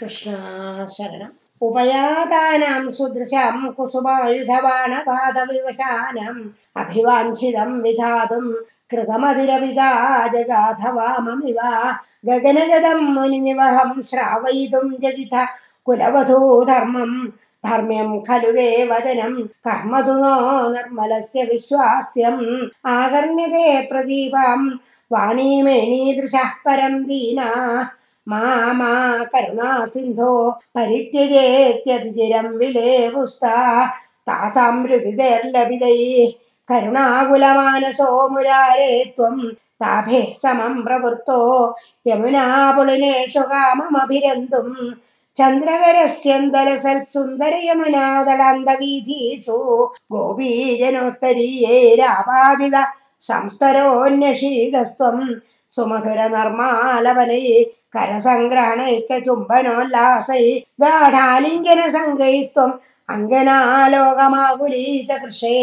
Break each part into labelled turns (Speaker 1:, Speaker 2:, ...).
Speaker 1: कृष्णाशरणम्। उपयातानां सुदृशां कुसुमायुधबाणपादविवशानाम् अभिवाञ्छितं विधातुं कृतमधिरविदा जगाधवाममिव। गगनगदं मुनिनिवहं श्रावयितुं जगिथ कुलवधू धर्मं। धर्म्यं खलु ते वचनं कर्म तु नो निर्मलस्य विश्वास्यम्। आकर्ण्यते प्रदीपां वाणीमेणीदृशः परं दीना। മാ കരുണാസിന്ധോ പരിത്യജേത്യതിചിരം വിലേപുസ്ത താസാം രുതിതൈർലഭിതൈ കരുണാകുലമാനസോ മുരാരേ ത്വം താഭേ സമം പ്രവൃത്തോ. യമുനാപുളിനേഷു കാമമഭിരന്തും ചന്ദ്രകരസ്യന്തലസൽസുന്ദരയമുനാതളാന്തവീഥീഷു ഗോപീജനോത്തരീയേരാപാദിത സംസ്തരോന്യഷീതസ്ത്വം സുമധുര നിർമാലവനൈ കരസംഗ്രഹണൈശ്ച ചുംബനോല്ലാസൈ ഗാഠാലിംഗന സംഗൈസ്ത്വം അങ്കനാലോകമാകുലീച കൃഷേ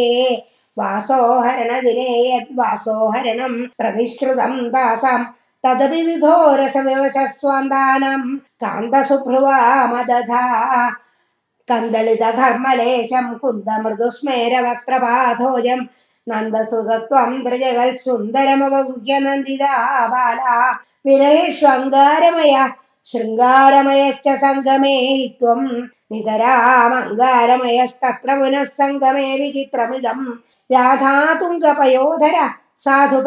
Speaker 1: വാസോഹരണദിനേ യദ്വാസോഹരണം പ്രതിശ്രുതം ദാസാം തദപി വിഘോരസവിവശസ്വാന്താനം കാന്തസുഭ്രുവാമദധാ കന്ദളിതഘർമ്മലേശം കുന്ദമൃദുസ്മേരവക്രപാധോജം നന്ദസുതത്വം ദ്രജകൽ സുന്ദരമവഗുഹ്യ നന്ദിതാ ബാല. വിരഹേഷ്വങ്കാരമയ ശൃംഗാരമയശ്ച സംഗമേ ത്വം നിതരാമങ്കാരമയസ്തത്ര പുനഃസംഗമേ വിചിത്രമിതം. രാധാതുംഗപയോധര സാധു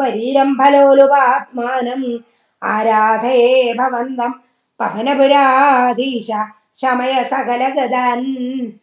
Speaker 1: ഫലോലുപാത്മാനം. ആരാധേ ഭവന്തം പവനപുരാധീശ ശമയ സകലഗതാൻ